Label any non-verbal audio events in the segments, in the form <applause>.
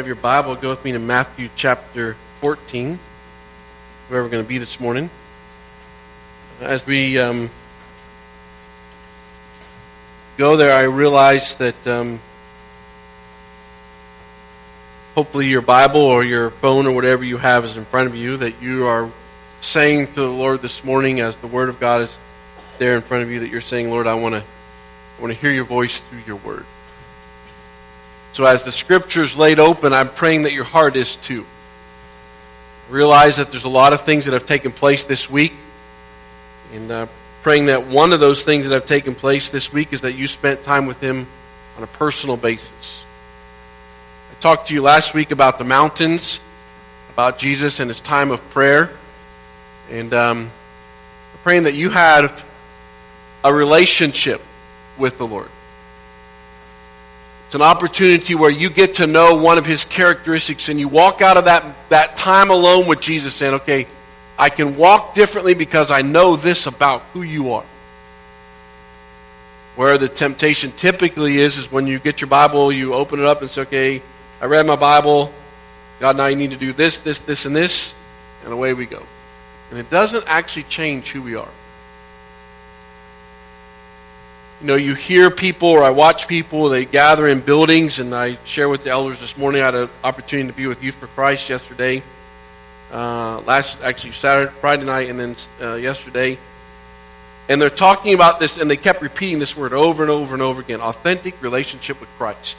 have your Bible, go with me to Matthew chapter 14, where we're going to be this morning. As we um, go there, I realize that um, hopefully your Bible or your phone or whatever you have is in front of you, that you are saying to the Lord this morning as the Word of God is there in front of you, that you're saying, Lord, I want to I want to hear your voice through your Word. So as the scriptures laid open, I'm praying that your heart is too. Realize that there's a lot of things that have taken place this week. And uh, praying that one of those things that have taken place this week is that you spent time with Him on a personal basis. I talked to you last week about the mountains, about Jesus and His time of prayer. And um, praying that you had a relationship with the Lord. It's an opportunity where you get to know one of his characteristics and you walk out of that, that time alone with Jesus saying, okay, I can walk differently because I know this about who you are. Where the temptation typically is, is when you get your Bible, you open it up and say, okay, I read my Bible. God, now you need to do this, this, this, and this. And away we go. And it doesn't actually change who we are. You know, you hear people or I watch people, they gather in buildings, and I share with the elders this morning. I had an opportunity to be with Youth for Christ yesterday, uh, last, actually Saturday, Friday night, and then uh, yesterday. And they're talking about this, and they kept repeating this word over and over and over again authentic relationship with Christ.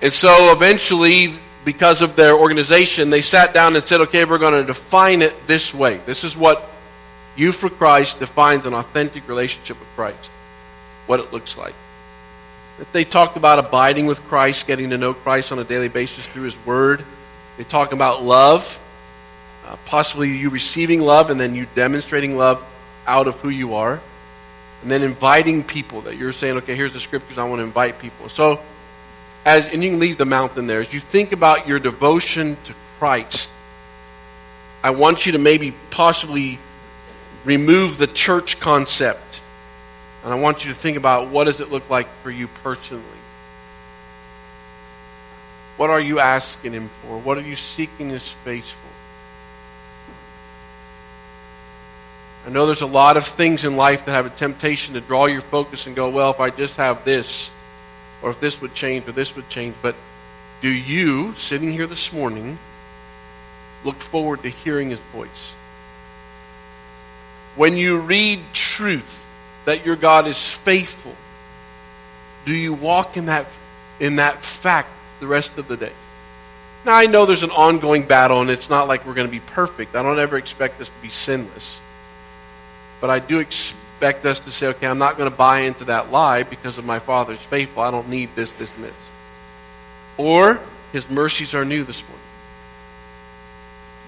And so eventually, because of their organization, they sat down and said, okay, we're going to define it this way. This is what Youth for Christ defines an authentic relationship with Christ what it looks like. That they talked about abiding with Christ, getting to know Christ on a daily basis through His Word. They talk about love, uh, possibly you receiving love and then you demonstrating love out of who you are. And then inviting people that you're saying, okay, here's the scriptures, I want to invite people. So, as, and you can leave the mountain there. As you think about your devotion to Christ, I want you to maybe possibly remove the church concept and I want you to think about what does it look like for you personally? What are you asking him for? What are you seeking his face for? I know there's a lot of things in life that have a temptation to draw your focus and go, well, if I just have this, or if this would change, or this would change. But do you, sitting here this morning, look forward to hearing his voice? When you read truth, that your God is faithful? Do you walk in that, in that fact the rest of the day? Now, I know there's an ongoing battle, and it's not like we're going to be perfect. I don't ever expect us to be sinless. But I do expect us to say, okay, I'm not going to buy into that lie because of my Father's faithful. I don't need this, this, and this. Or, His mercies are new this morning.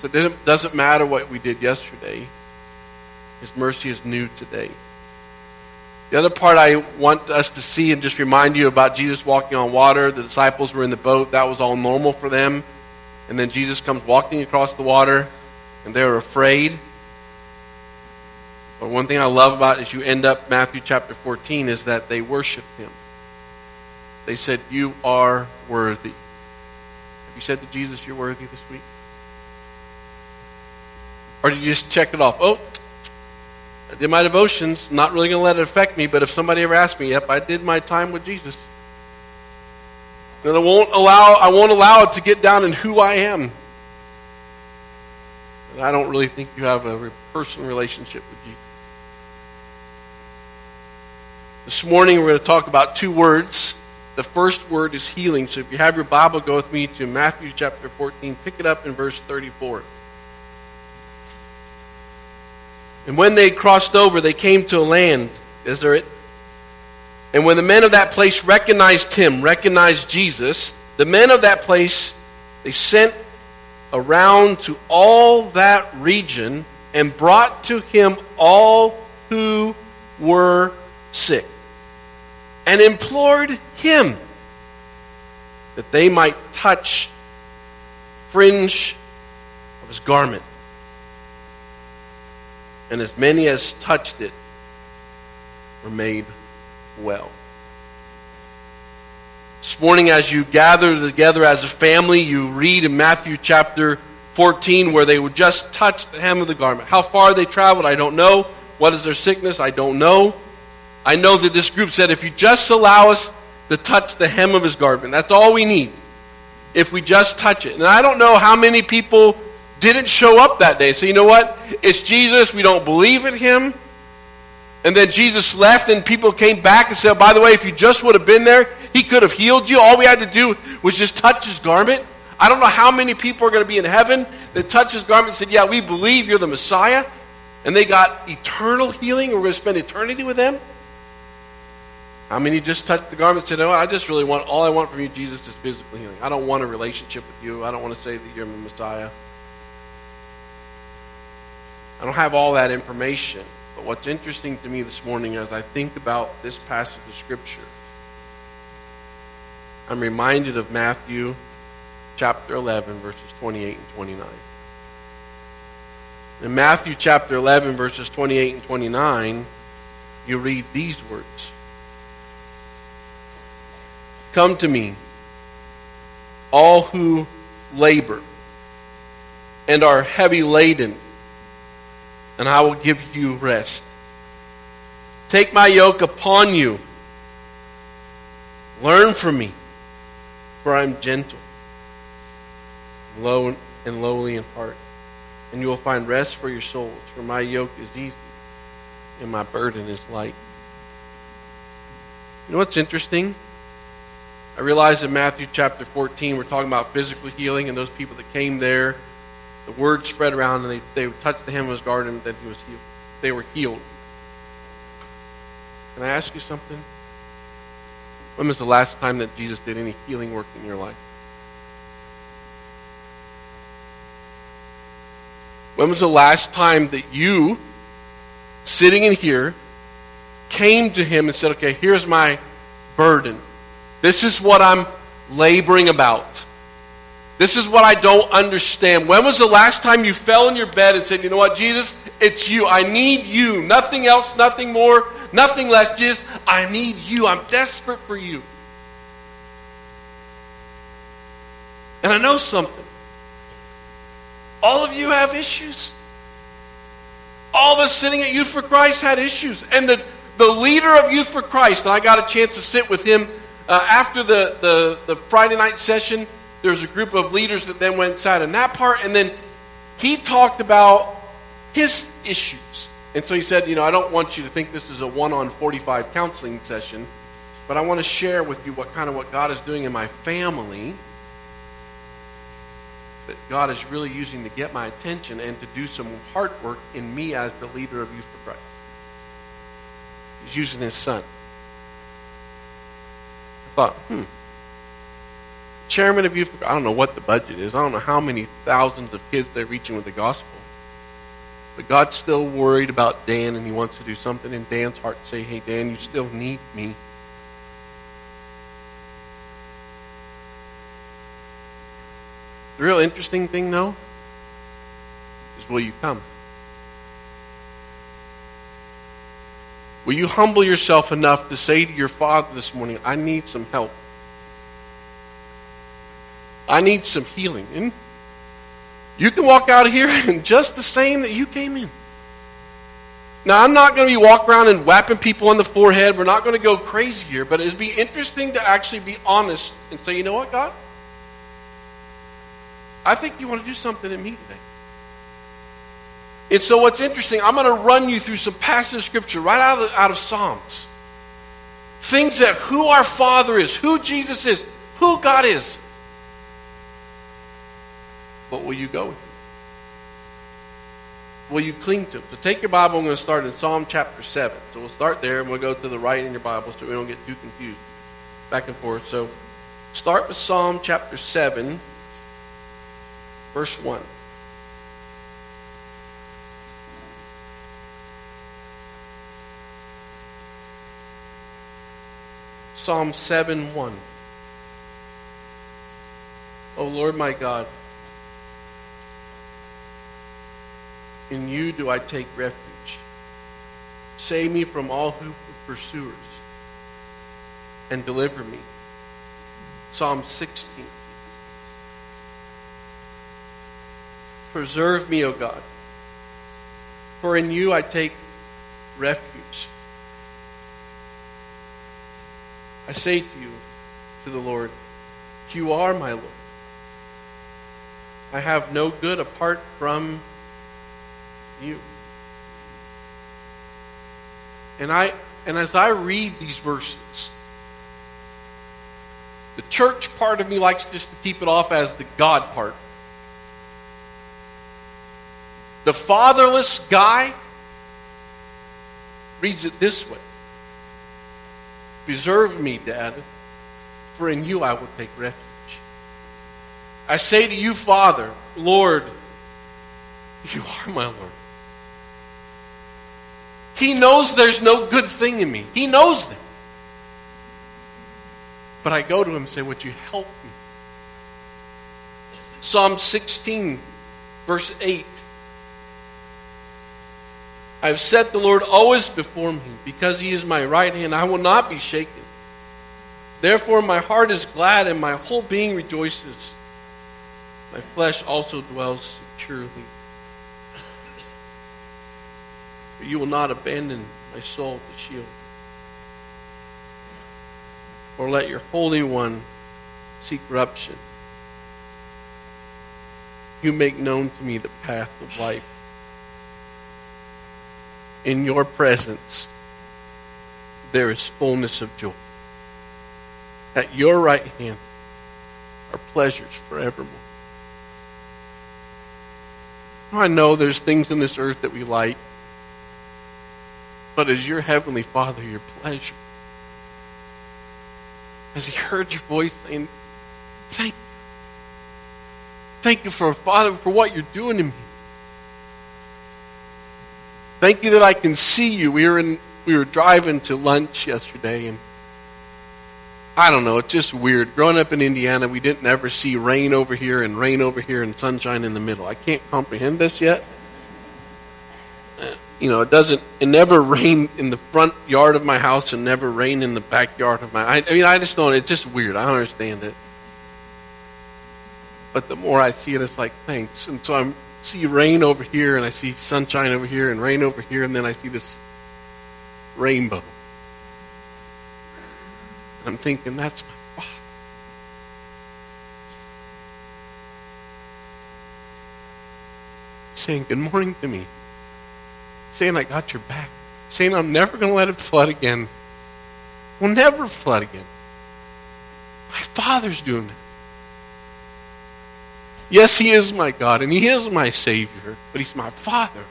So it doesn't matter what we did yesterday, His mercy is new today. The other part I want us to see and just remind you about Jesus walking on water. The disciples were in the boat. That was all normal for them. And then Jesus comes walking across the water, and they're afraid. But one thing I love about as you end up Matthew chapter 14 is that they worship him. They said, You are worthy. Have you said to Jesus, You're worthy this week? Or did you just check it off? Oh, I did my devotions, not really going to let it affect me, but if somebody ever asks me, yep, I did my time with Jesus. Then I won't allow I won't allow it to get down in who I am. And I don't really think you have a personal relationship with Jesus. This morning we're going to talk about two words. The first word is healing. So if you have your Bible, go with me to Matthew chapter 14. Pick it up in verse 34. And when they crossed over, they came to a land. Is there it? And when the men of that place recognized him, recognized Jesus, the men of that place, they sent around to all that region and brought to him all who were sick and implored him that they might touch fringe of his garment and as many as touched it were made well. This morning, as you gather together as a family, you read in Matthew chapter 14 where they would just touch the hem of the garment. How far they traveled, I don't know. What is their sickness? I don't know. I know that this group said, if you just allow us to touch the hem of his garment, that's all we need. If we just touch it. And I don't know how many people didn't show up that day. So you know what? It's Jesus. We don't believe in him. And then Jesus left, and people came back and said, By the way, if you just would have been there, he could have healed you. All we had to do was just touch his garment. I don't know how many people are going to be in heaven that touch his garment and said, Yeah, we believe you're the Messiah. And they got eternal healing. We're going to spend eternity with them. How many just touched the garment and said, Oh, I just really want, all I want from you, Jesus, is physical healing. I don't want a relationship with you. I don't want to say that you're the Messiah. I don't have all that information. But what's interesting to me this morning as I think about this passage of Scripture, I'm reminded of Matthew chapter 11, verses 28 and 29. In Matthew chapter 11, verses 28 and 29, you read these words Come to me, all who labor and are heavy laden and I will give you rest. Take my yoke upon you. Learn from me, for I am gentle, low and lowly in heart, and you will find rest for your souls. For my yoke is easy, and my burden is light. You know what's interesting? I realize in Matthew chapter 14, we're talking about physical healing and those people that came there the word spread around and they, they touched the hem of his garment then he was healed. They were healed. Can I ask you something? When was the last time that Jesus did any healing work in your life? When was the last time that you, sitting in here, came to him and said, Okay, here's my burden. This is what I'm laboring about. This is what I don't understand. When was the last time you fell in your bed and said, You know what, Jesus, it's you. I need you. Nothing else, nothing more, nothing less. Jesus, I need you. I'm desperate for you. And I know something. All of you have issues. All of us sitting at Youth for Christ had issues. And the, the leader of Youth for Christ, and I got a chance to sit with him uh, after the, the, the Friday night session there's a group of leaders that then went inside in that part, and then he talked about his issues. And so he said, You know, I don't want you to think this is a one on 45 counseling session, but I want to share with you what kind of what God is doing in my family that God is really using to get my attention and to do some hard work in me as the leader of Youth for Christ. He's using his son. I thought, hmm chairman of youth, I don't know what the budget is. I don't know how many thousands of kids they're reaching with the gospel. But God's still worried about Dan and he wants to do something in Dan's heart to say, hey, Dan, you still need me. The real interesting thing, though, is will you come? Will you humble yourself enough to say to your father this morning, I need some help? I need some healing. And you can walk out of here <laughs> and just the same that you came in. Now, I'm not going to be walking around and whapping people on the forehead. We're not going to go crazy here, but it'd be interesting to actually be honest and say, you know what, God? I think you want to do something in me today. And so, what's interesting, I'm going to run you through some passages of Scripture right out of, out of Psalms. Things that who our Father is, who Jesus is, who God is. But will you go with him? Will you cling to him? So take your Bible. I'm going to start in Psalm chapter 7. So we'll start there and we'll go to the right in your Bible so we don't get too confused back and forth. So start with Psalm chapter 7, verse 1. Psalm 7 1. O Lord my God, In you do I take refuge. Save me from all who pursuers and deliver me. Psalm 16. Preserve me, O God, for in you I take refuge. I say to you, to the Lord, You are my Lord. I have no good apart from you. And I and as I read these verses, the church part of me likes just to keep it off as the God part. The fatherless guy reads it this way Preserve me, Dad, for in you I will take refuge. I say to you, Father, Lord, <laughs> you are my Lord. He knows there's no good thing in me. He knows that. But I go to him and say, Would you help me? Psalm 16, verse 8. I have set the Lord always before me. Because he is my right hand, I will not be shaken. Therefore, my heart is glad and my whole being rejoices. My flesh also dwells securely. You will not abandon my soul to Sheol, or let your Holy One see corruption. You make known to me the path of life in your presence there is fullness of joy. At your right hand are pleasures forevermore. I know there's things in this earth that we like, but as your heavenly Father, your pleasure. As he heard your voice saying, Thank you. Thank you for Father for what you're doing to me. Thank you that I can see you. We were in we were driving to lunch yesterday and I don't know, it's just weird. Growing up in Indiana, we didn't ever see rain over here and rain over here and sunshine in the middle. I can't comprehend this yet. You know, it doesn't, it never <laughs> rained in the front yard of my house and never rained in the backyard of my, I, I mean, I just don't, it's just weird. I don't understand it. But the more I see it, it's like, thanks. And so I'm see rain over here, and I see sunshine over here, and rain over here, and then I see this rainbow. I'm thinking, that's my. Saying good morning to me. Saying I got your back. Saying I'm never going to let it flood again. We'll never flood again. My Father's doing that. Yes, He is my God and He is my Savior, but He's my Father.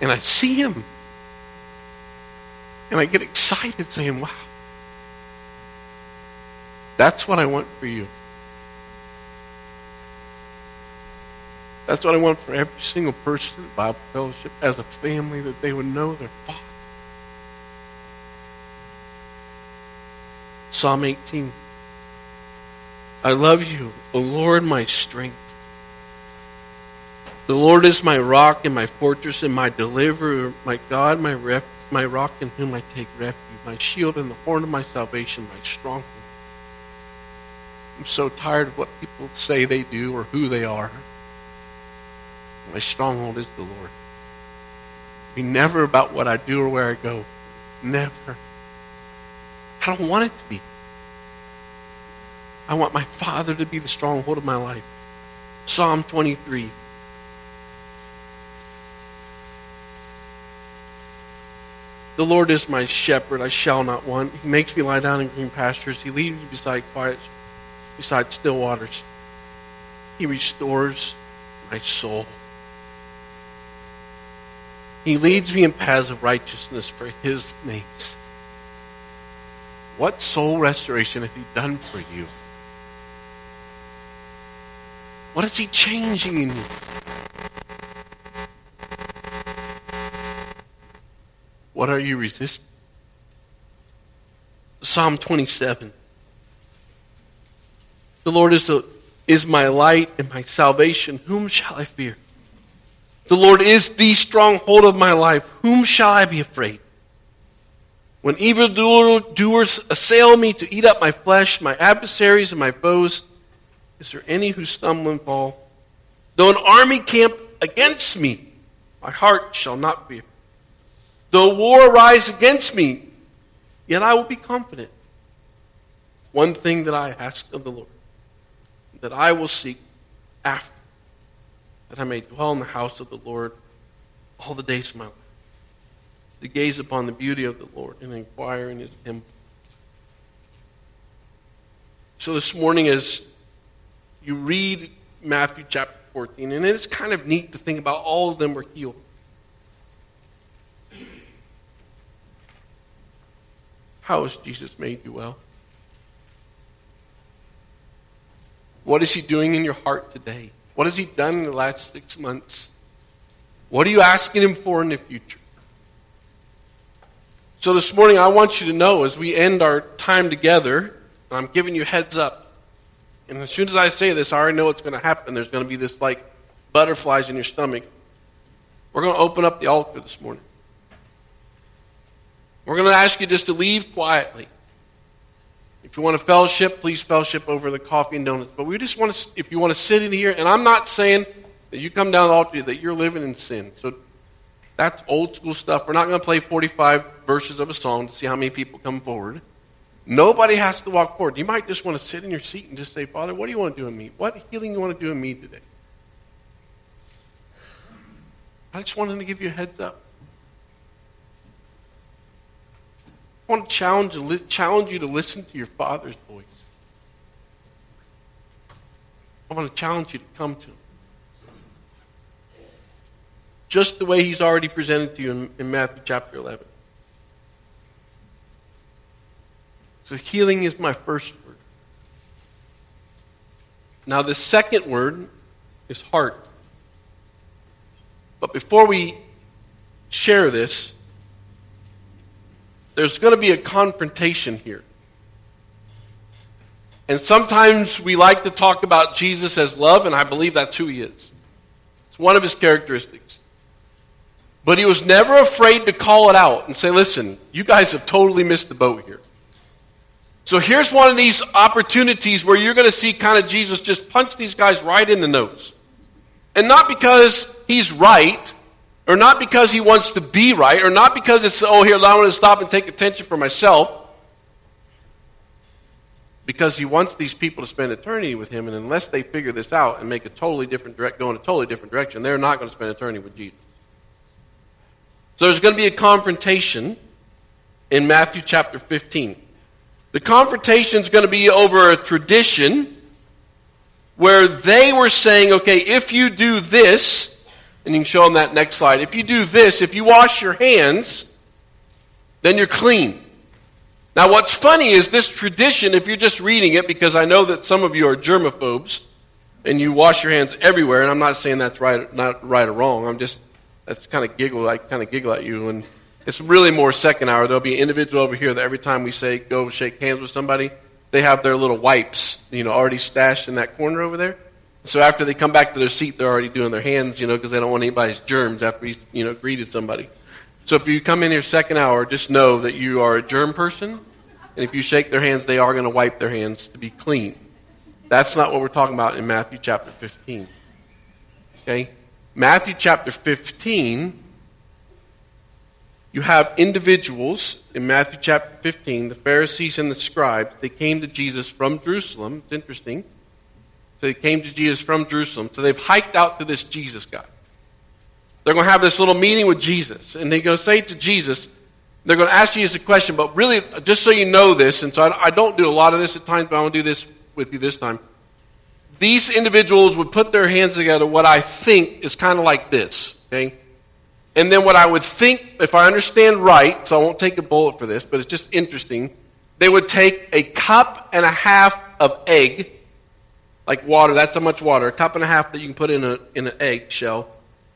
And I see Him. And I get excited saying, wow, that's what I want for you. That's what I want for every single person in Bible fellowship as a family that they would know their Father. Psalm 18. I love you, O Lord, my strength. The Lord is my rock and my fortress and my deliverer, my God, my my rock in whom I take refuge, my shield and the horn of my salvation, my stronghold. I'm so tired of what people say they do or who they are. My stronghold is the Lord. Be never about what I do or where I go. Never. I don't want it to be. I want my Father to be the stronghold of my life. Psalm 23. The Lord is my shepherd, I shall not want. He makes me lie down in green pastures. He leads me beside quiet, beside still waters. He restores my soul. He leads me in paths of righteousness for his name's. What soul restoration has he done for you? What is He changing in you? What are you resisting? Psalm 27. The Lord is, a, is my light and my salvation. Whom shall I fear? The Lord is the stronghold of my life. Whom shall I be afraid? When evildoers assail me to eat up my flesh, my adversaries and my foes, is there any who stumble and fall? Though an army camp against me, my heart shall not fear. Though war arise against me, yet I will be confident. One thing that I ask of the Lord, that I will seek after, that I may dwell in the house of the Lord all the days of my life to gaze upon the beauty of the Lord and inquire in his temple. So this morning, as you read Matthew chapter 14, and it's kind of neat to think about all of them were healed. How has Jesus made you well? What is he doing in your heart today? What has he done in the last six months? What are you asking him for in the future? So this morning, I want you to know as we end our time together, I'm giving you heads up. And as soon as I say this, I already know what's going to happen. There's going to be this like butterflies in your stomach. We're going to open up the altar this morning. We're going to ask you just to leave quietly. If you want to fellowship, please fellowship over the coffee and donuts. But we just want to, if you want to sit in here, and I'm not saying that you come down the altar that you're living in sin. So that's old school stuff. We're not going to play 45 verses of a song to see how many people come forward. Nobody has to walk forward. You might just want to sit in your seat and just say, Father, what do you want to do in me? What healing do you want to do in me today? I just wanted to give you a heads up. I want to challenge, challenge you to listen to your Father's voice. I want to challenge you to come to Him just the way he's already presented to you in, in Matthew chapter 11. So, healing is my first word. Now, the second word is heart. But before we share this, there's going to be a confrontation here. And sometimes we like to talk about Jesus as love, and I believe that's who he is. It's one of his characteristics. But he was never afraid to call it out and say, listen, you guys have totally missed the boat here. So here's one of these opportunities where you're going to see kind of Jesus just punch these guys right in the nose. And not because he's right, or not because he wants to be right, or not because it's, oh, here, allow me to stop and take attention for myself. Because he wants these people to spend eternity with him, and unless they figure this out and make a totally different direct, go in a totally different direction, they're not going to spend eternity with Jesus. So there's going to be a confrontation in Matthew chapter 15. The confrontation is going to be over a tradition where they were saying, okay, if you do this, and you can show them that next slide, if you do this, if you wash your hands, then you're clean. Now, what's funny is this tradition, if you're just reading it, because I know that some of you are germaphobes and you wash your hands everywhere, and I'm not saying that's right, not right or wrong. I'm just that's kind of giggle. I kind of giggle at you, and it's really more second hour. There'll be an individual over here that every time we say go shake hands with somebody, they have their little wipes, you know, already stashed in that corner over there. So after they come back to their seat, they're already doing their hands, you know, because they don't want anybody's germs after you, you know, greeted somebody. So if you come in here second hour, just know that you are a germ person, and if you shake their hands, they are going to wipe their hands to be clean. That's not what we're talking about in Matthew chapter 15. Okay? Matthew chapter 15, you have individuals in Matthew chapter 15, the Pharisees and the scribes, they came to Jesus from Jerusalem. It's interesting. They came to Jesus from Jerusalem. So they've hiked out to this Jesus guy. They're going to have this little meeting with Jesus. And they're going to say to Jesus, they're going to ask Jesus a question, but really, just so you know this, and so I, I don't do a lot of this at times, but I want to do this with you this time these individuals would put their hands together, what I think is kind of like this, okay? And then what I would think, if I understand right, so I won't take a bullet for this, but it's just interesting, they would take a cup and a half of egg, like water, that's how much water, a cup and a half that you can put in, a, in an egg shell,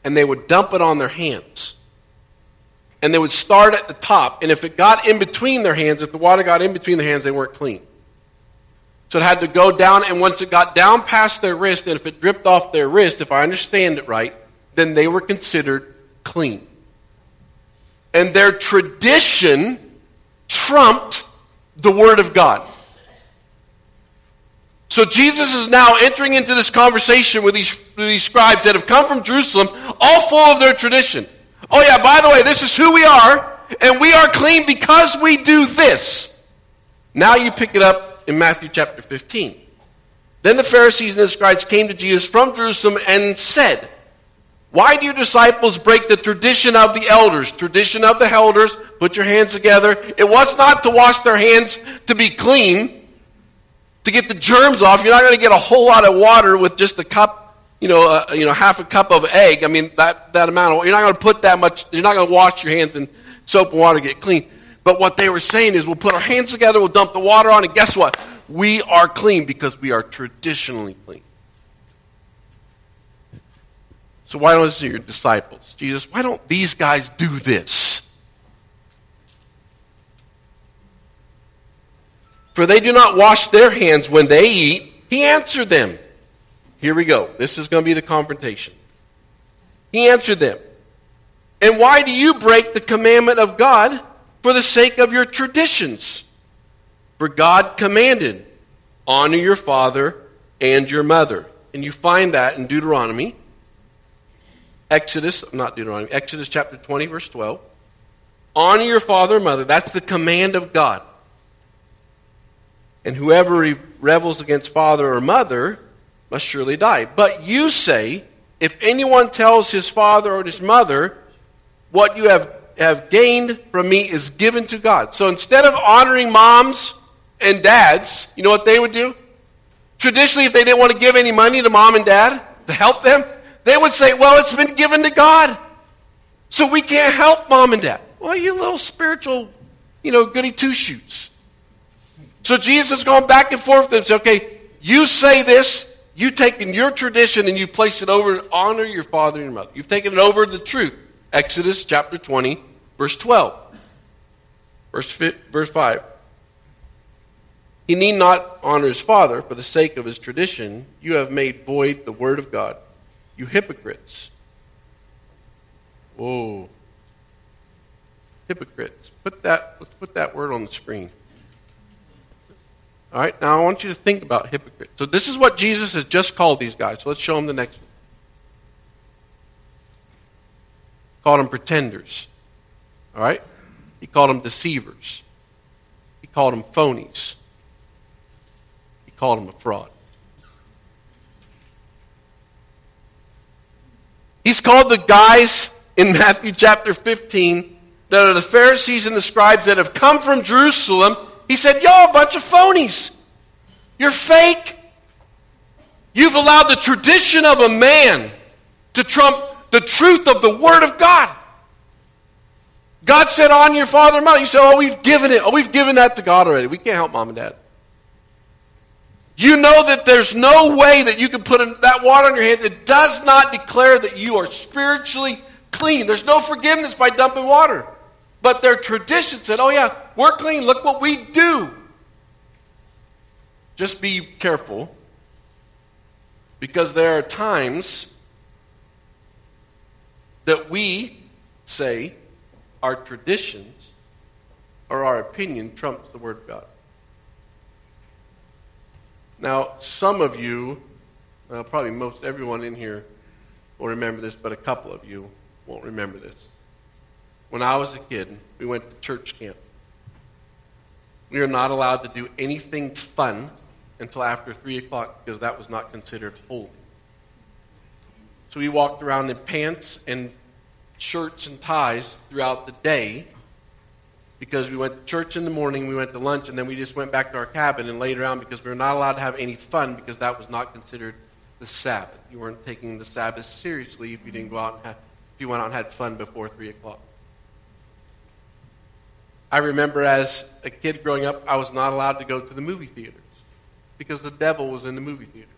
and they would dump it on their hands. And they would start at the top, and if it got in between their hands, if the water got in between their hands, they weren't clean. So it had to go down, and once it got down past their wrist, and if it dripped off their wrist, if I understand it right, then they were considered clean. And their tradition trumped the Word of God. So Jesus is now entering into this conversation with these, with these scribes that have come from Jerusalem, all full of their tradition. Oh, yeah, by the way, this is who we are, and we are clean because we do this. Now you pick it up in Matthew chapter 15. Then the Pharisees and the scribes came to Jesus from Jerusalem and said, Why do your disciples break the tradition of the elders? Tradition of the elders, put your hands together. It was not to wash their hands to be clean, to get the germs off. You're not going to get a whole lot of water with just a cup, you know, uh, you know, half a cup of egg. I mean, that, that amount of, you're not going to put that much, you're not going to wash your hands in soap and water get clean. But what they were saying is, we'll put our hands together, we'll dump the water on, and guess what? We are clean because we are traditionally clean. So why don't your disciples? Jesus, why don't these guys do this? For they do not wash their hands when they eat. He answered them. Here we go. This is going to be the confrontation. He answered them. And why do you break the commandment of God for the sake of your traditions? For God commanded, honor your father and your mother. And you find that in Deuteronomy, Exodus, not Deuteronomy, Exodus chapter 20, verse 12. Honor your father and mother. That's the command of God. And whoever rebels against father or mother must surely die. But you say, if anyone tells his father or his mother, what you have, have gained from me is given to God. So instead of honoring moms and dads, you know what they would do? Traditionally, if they didn't want to give any money to mom and dad to help them, they would say, Well, it's been given to God. So we can't help mom and dad. Well, you little spiritual, you know, goody two shoots. So Jesus is going back and forth with them. Say, okay, you say this, you've taken your tradition and you've placed it over to honor your father and your mother. You've taken it over the truth. Exodus chapter 20, verse 12. Verse, verse 5. He need not honor his father for the sake of his tradition. You have made void the word of God. You hypocrites. Whoa. Hypocrites. Put that, let's put that word on the screen. All right, now I want you to think about hypocrites. So this is what Jesus has just called these guys. So let's show them the next one. called them pretenders. All right? He called them deceivers. He called them phonies. He called them a fraud. He's called the guys in Matthew chapter 15 that are the Pharisees and the scribes that have come from Jerusalem. He said, Y'all a bunch of phonies. You're fake. You've allowed the tradition of a man to trump the truth of the Word of God. God said, on your father and mother. You say, oh, we've given it. Oh, we've given that to God already. We can't help mom and dad. You know that there's no way that you can put that water on your hand that does not declare that you are spiritually clean. There's no forgiveness by dumping water. But their tradition said, oh, yeah, we're clean. Look what we do. Just be careful because there are times that we say our traditions or our opinion trumps the Word of God. Now, some of you, well, probably most everyone in here will remember this, but a couple of you won't remember this. When I was a kid, we went to church camp. We were not allowed to do anything fun until after 3 o'clock because that was not considered holy. So we walked around in pants and shirts and ties throughout the day because we went to church in the morning, we went to lunch, and then we just went back to our cabin and laid around because we were not allowed to have any fun because that was not considered the Sabbath. You weren't taking the Sabbath seriously if you didn't go out and have, if you went out and had fun before three o'clock. I remember as a kid growing up, I was not allowed to go to the movie theaters because the devil was in the movie theaters.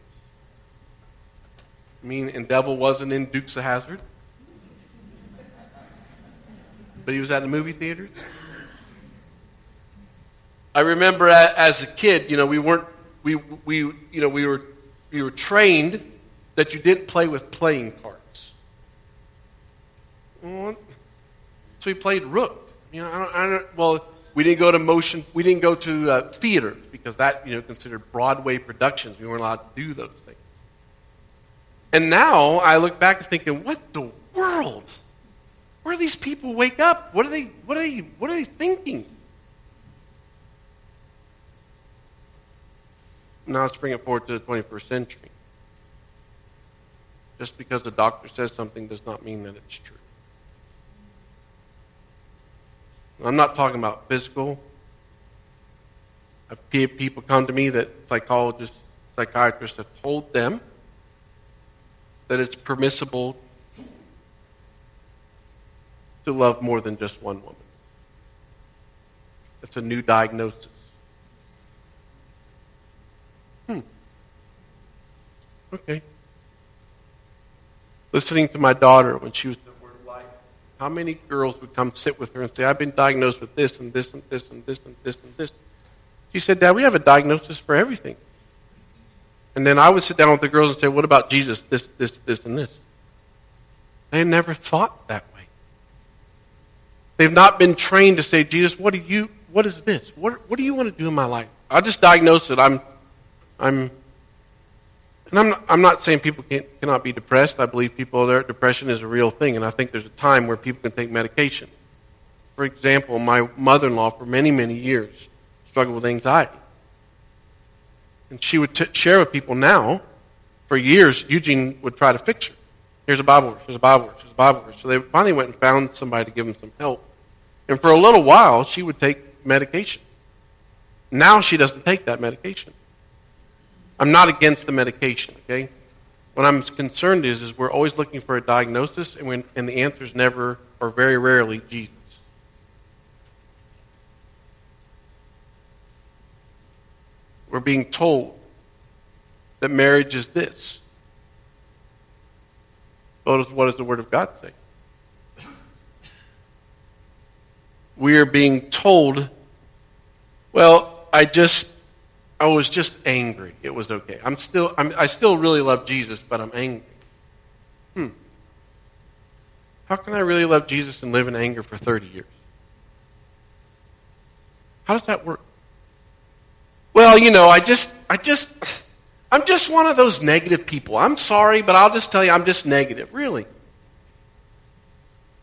I mean, and devil wasn't in Dukes of Hazzard, but he was at the movie theaters. I remember as a kid, you know, we weren't we we you know we were we were trained that you didn't play with playing cards. Mm. So we played rook. You know, I don't, I don't well, We didn't go to motion. We didn't go to uh, theaters because that you know considered Broadway productions. We weren't allowed to do those things. And now I look back and thinking, what the world? Where do these people wake up? What are they? What are they? What are they thinking? Now let's bring it forward to the 21st century. Just because the doctor says something does not mean that it's true. I'm not talking about physical. I've people come to me that psychologists, psychiatrists have told them that it's permissible to love more than just one woman. It's a new diagnosis. Hmm. Okay. Listening to my daughter when she was at Word of Life, how many girls would come sit with her and say, I've been diagnosed with this and this and this and this and this and this. She said, Dad, we have a diagnosis for everything. And then I would sit down with the girls and say, What about Jesus? This, this, this, and this. They never thought that way. They've not been trained to say, Jesus, what do you what is this? What what do you want to do in my life? I'll just diagnose it. I'm I'm and I'm not, I'm not saying people cannot be depressed. I believe people are there depression is a real thing, and I think there's a time where people can take medication. For example, my mother-in-law for many many years struggled with anxiety. And she would t- share with people now, for years, Eugene would try to fix her. Here's a Bible verse, here's a Bible verse, here's a Bible verse. So they finally went and found somebody to give them some help. And for a little while, she would take medication. Now she doesn't take that medication. I'm not against the medication, okay? What I'm concerned is, is we're always looking for a diagnosis, and, when, and the answer is never, or very rarely, Jesus. We're being told that marriage is this. What does the Word of God say? We are being told, well, I just, I was just angry. It was okay. I'm still, I'm, I still really love Jesus, but I'm angry. Hmm. How can I really love Jesus and live in anger for 30 years? How does that work? Well, you know, I just, I just, I'm just one of those negative people. I'm sorry, but I'll just tell you, I'm just negative. Really?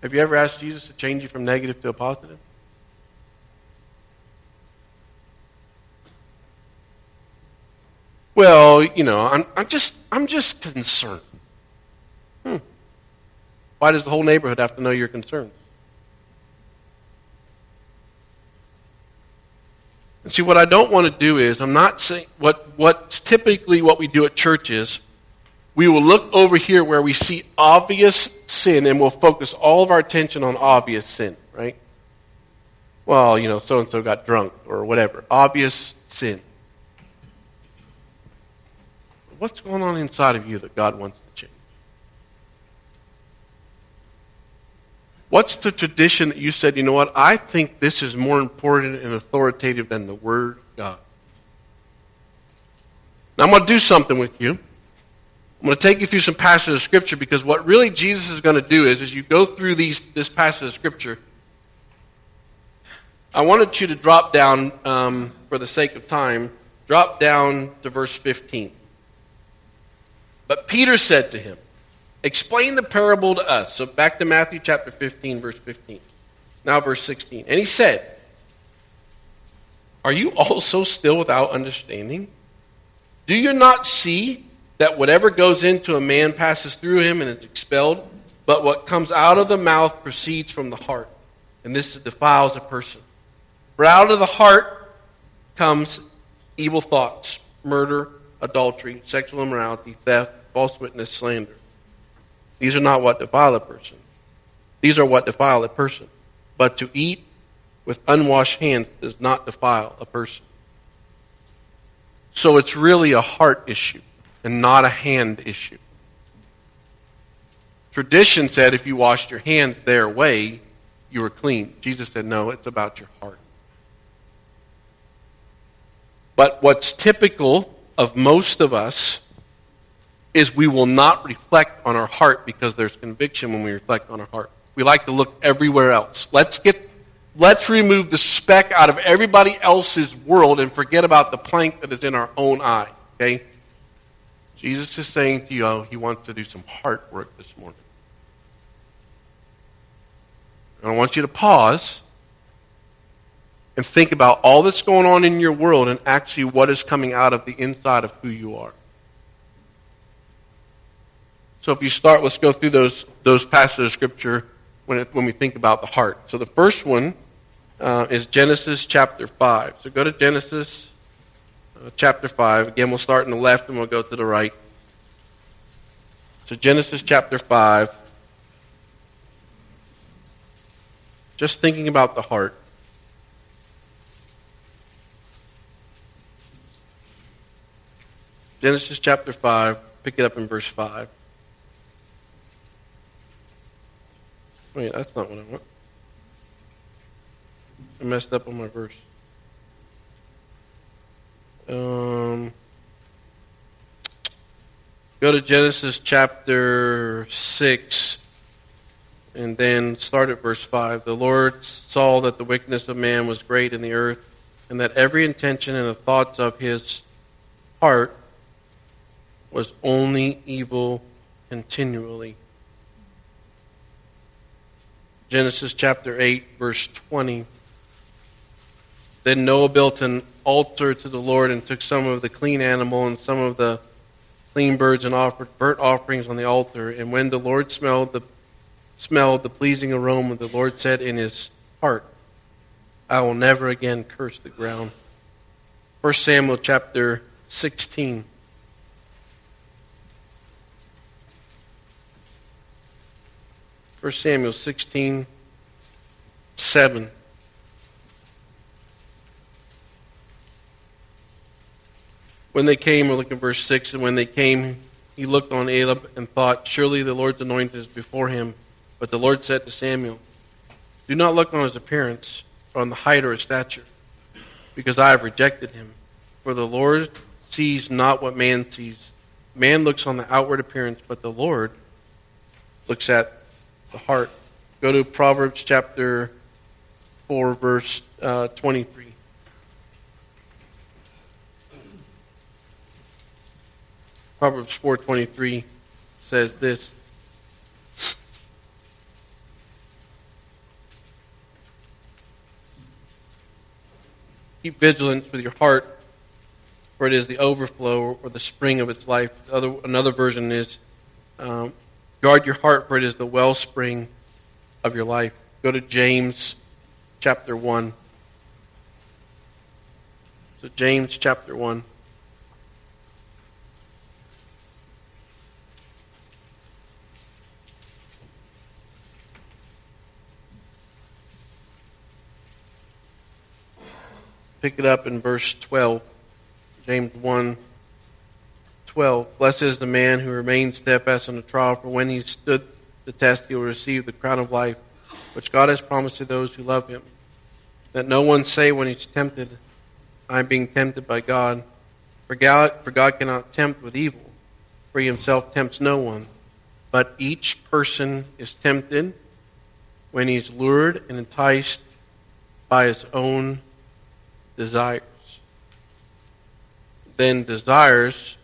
Have you ever asked Jesus to change you from negative to a positive? Well, you know, I'm, I'm just, I'm just concerned. Hmm. Why does the whole neighborhood have to know you're concerned? And see, what I don't want to do is, I'm not saying, what, what's typically what we do at church is, we will look over here where we see obvious sin and we'll focus all of our attention on obvious sin, right? Well, you know, so and so got drunk or whatever. Obvious sin. What's going on inside of you that God wants to change? What's the tradition that you said, you know what, I think this is more important and authoritative than the Word of God? Now, I'm going to do something with you. I'm going to take you through some passages of Scripture because what really Jesus is going to do is, as you go through these, this passage of Scripture, I wanted you to drop down, um, for the sake of time, drop down to verse 15. But Peter said to him, Explain the parable to us. So back to Matthew chapter 15, verse 15. Now, verse 16. And he said, Are you also still without understanding? Do you not see that whatever goes into a man passes through him and is expelled? But what comes out of the mouth proceeds from the heart, and this defiles a person. For out of the heart comes evil thoughts, murder, adultery, sexual immorality, theft, false witness, slander. These are not what defile a person. These are what defile a person. But to eat with unwashed hands does not defile a person. So it's really a heart issue and not a hand issue. Tradition said if you washed your hands their way, you were clean. Jesus said, no, it's about your heart. But what's typical of most of us is we will not reflect on our heart because there's conviction when we reflect on our heart. We like to look everywhere else. Let's get Let's remove the speck out of everybody else's world and forget about the plank that is in our own eye. Okay? Jesus is saying to you, oh, he wants to do some heart work this morning. And I want you to pause and think about all that's going on in your world and actually what is coming out of the inside of who you are. So if you start, let's go through those, those passages of Scripture when, it, when we think about the heart. So the first one uh, is Genesis chapter 5. So go to Genesis uh, chapter 5. Again, we'll start on the left and we'll go to the right. So Genesis chapter 5. Just thinking about the heart. Genesis chapter 5, pick it up in verse 5. Wait, that's not what I want. I messed up on my verse. Um, go to Genesis chapter 6 and then start at verse 5. The Lord saw that the wickedness of man was great in the earth, and that every intention and the thoughts of his heart was only evil continually. Genesis chapter 8, verse 20. Then Noah built an altar to the Lord and took some of the clean animal and some of the clean birds and offered burnt offerings on the altar. And when the Lord smelled the smelled the pleasing aroma, the Lord said in his heart, I will never again curse the ground. 1 Samuel chapter 16. 1 Samuel 16, 7. When they came, we're looking at verse 6, and when they came, he looked on Eliab and thought, Surely the Lord's anointed is before him. But the Lord said to Samuel, Do not look on his appearance or on the height or his stature, because I have rejected him. For the Lord sees not what man sees. Man looks on the outward appearance, but the Lord looks at the heart. Go to Proverbs chapter 4, verse uh, 23. Proverbs 4:23 says this. Keep vigilance with your heart, for it is the overflow or the spring of its life. Other, another version is um, Guard your heart, for it is the wellspring of your life. Go to James chapter 1. So, James chapter 1. Pick it up in verse 12. James 1 12. Blessed is the man who remains steadfast in the trial, for when he stood the test, he will receive the crown of life, which God has promised to those who love him. That no one say when he's tempted, I am being tempted by God. For God, for God cannot tempt with evil, for he himself tempts no one. But each person is tempted when he's lured and enticed by his own desires. Then desires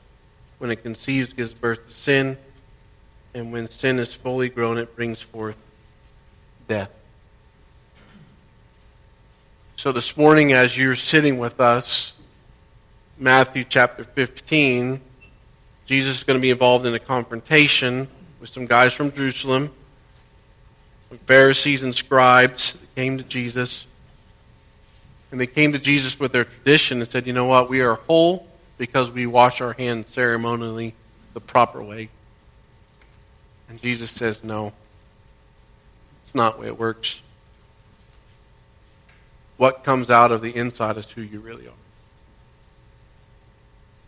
when it conceives, gives birth to sin. And when sin is fully grown, it brings forth death. So this morning, as you're sitting with us, Matthew chapter 15, Jesus is going to be involved in a confrontation with some guys from Jerusalem, some Pharisees and scribes that came to Jesus. And they came to Jesus with their tradition and said, You know what? We are whole because we wash our hands ceremonially the proper way. And Jesus says, no, it's not the way it works. What comes out of the inside is who you really are.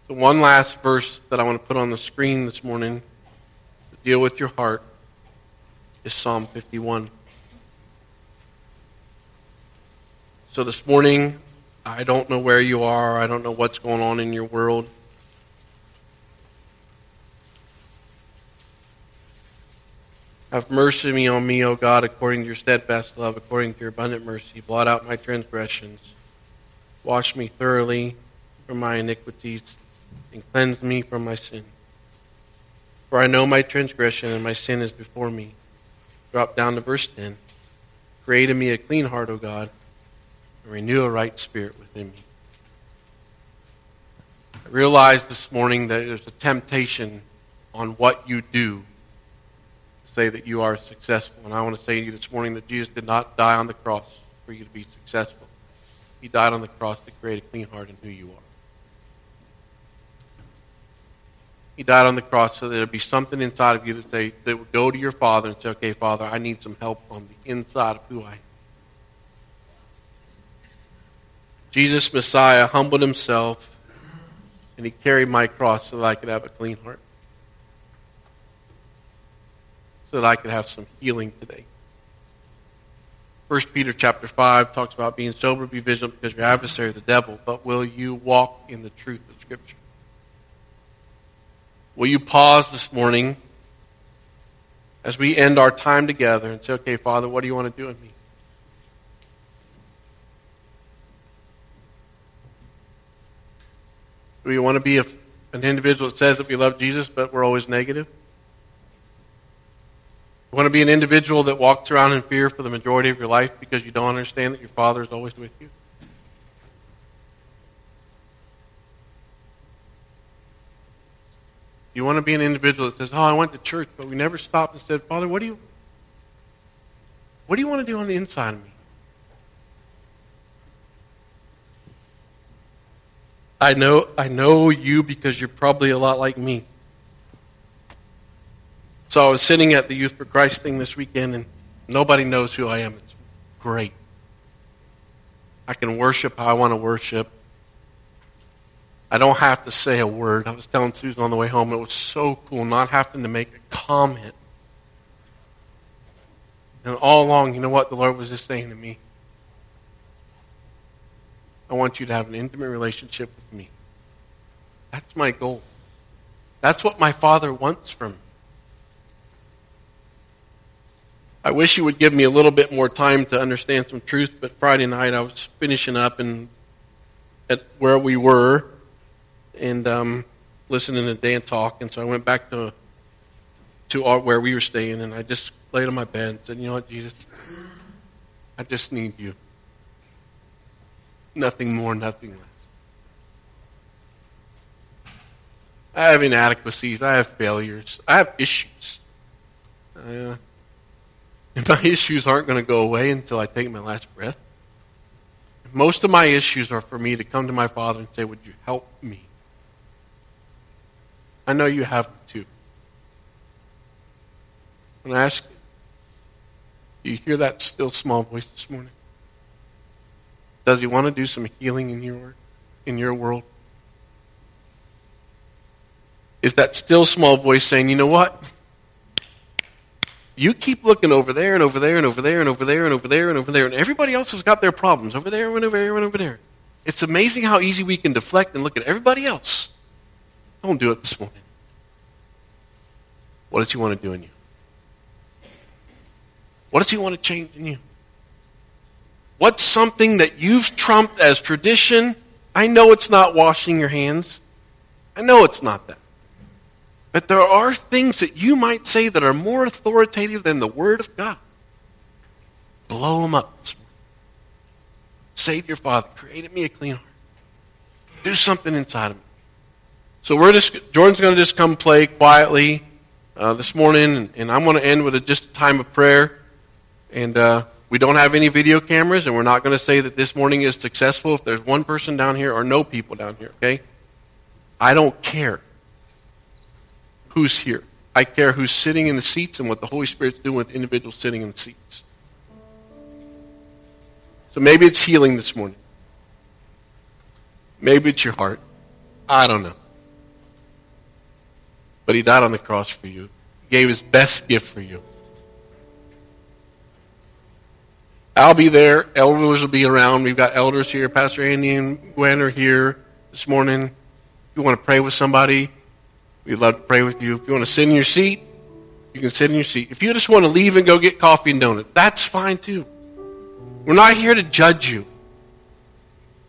The one last verse that I want to put on the screen this morning to deal with your heart is Psalm 51. So this morning, I don't know where you are. I don't know what's going on in your world. Have mercy me on me, O God, according to your steadfast love, according to your abundant mercy. Blot out my transgressions. Wash me thoroughly from my iniquities, and cleanse me from my sin. For I know my transgression, and my sin is before me. Drop down to verse 10. Create in me a clean heart, O God, and renew a right spirit within me. I realized this morning that there's a temptation on what you do to say that you are successful. And I want to say to you this morning that Jesus did not die on the cross for you to be successful. He died on the cross to create a clean heart in who you are. He died on the cross so that there'd be something inside of you that say that would go to your Father and say, "Okay, Father, I need some help on the inside of who I am." Jesus Messiah humbled himself and he carried my cross so that I could have a clean heart so that I could have some healing today. First Peter chapter 5 talks about being sober, be vigilant because your adversary, the devil, but will you walk in the truth of Scripture? Will you pause this morning as we end our time together and say, okay, Father, what do you want to do in me? Do we want to be a, an individual that says that we love Jesus, but we're always negative? You want to be an individual that walks around in fear for the majority of your life because you don't understand that your Father is always with you? Do you want to be an individual that says, "Oh, I went to church, but we never stopped and said, Father, what do you, what do you want to do on the inside of me?" I know, I know you because you're probably a lot like me. So I was sitting at the Youth for Christ thing this weekend, and nobody knows who I am. It's great. I can worship how I want to worship. I don't have to say a word. I was telling Susan on the way home, it was so cool not having to make a comment. And all along, you know what the Lord was just saying to me? I want you to have an intimate relationship with me. That's my goal. That's what my Father wants from me. I wish you would give me a little bit more time to understand some truth, but Friday night I was finishing up and at where we were and um, listening to Dan talk, and so I went back to to our, where we were staying, and I just laid on my bed and said, "You know what, Jesus, I just need you. Nothing more, nothing less. I have inadequacies. I have failures. I have issues." Uh, and my <laughs> issues aren't going to go away until I take my last breath. Most of my issues are for me to come to my Father and say, Would you help me? I know you have too. And I ask you, do you hear that still small voice this morning? Does he want to do some healing in your in your world? Is that still small voice saying, you know what? You keep looking over there and over there and over there and over there and over there and over there, and everybody else has got their problems over there and over there and over there. It's amazing how easy we can deflect and look at everybody else. Don't do it this morning. What does he want to do in you? What does he want to change in you? What's something that you've trumped as tradition? I know it's not washing your hands. I know it's not that. But there are things that you might say that are more authoritative than the Word of God. Blow them up. Say to your Father, create me a clean heart. Do something inside of me. So we're just, Jordan's going to just come play quietly uh, this morning, and, and I'm going to end with a, just a time of prayer. And uh, we don't have any video cameras, and we're not going to say that this morning is successful if there's one person down here or no people down here, okay? I don't care who's here. I care who's sitting in the seats and what the Holy Spirit's doing with individuals sitting in the seats. So maybe it's healing this morning. Maybe it's your heart. I don't know. But he died on the cross for you. He gave his best gift for you. I'll be there. Elders will be around. We've got elders here. Pastor Andy and Gwen are here this morning. If you want to pray with somebody, We'd love to pray with you. If you want to sit in your seat, You can sit in your seat. If you just want to leave and go get coffee and donuts, that's fine too. We're not here to judge you.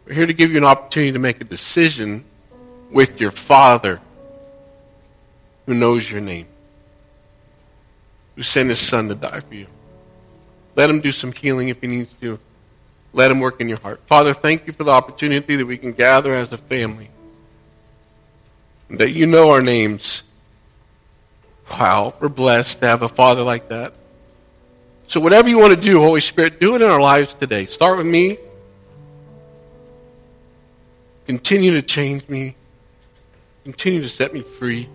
We're here to give you an opportunity to make a decision with your Father who knows your name, who sent his Son to die for you. Let him do some healing if he needs to. Let him work in your heart. Father, thank you for the opportunity that we can gather as a family, that you know our names. Wow, we're blessed to have a Father like that. So, whatever you want to do, Holy Spirit, do it in our lives today. Start with me. Continue to change me. Continue to set me free.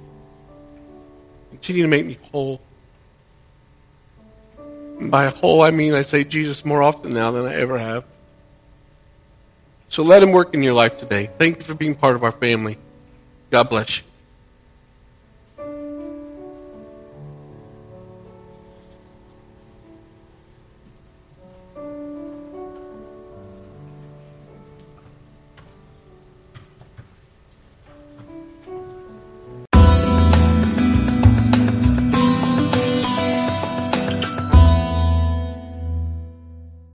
Continue to make me whole. By whole, I mean I say Jesus more often now than I ever have. So let him work in your life today. Thank you for being part of our family. God bless you.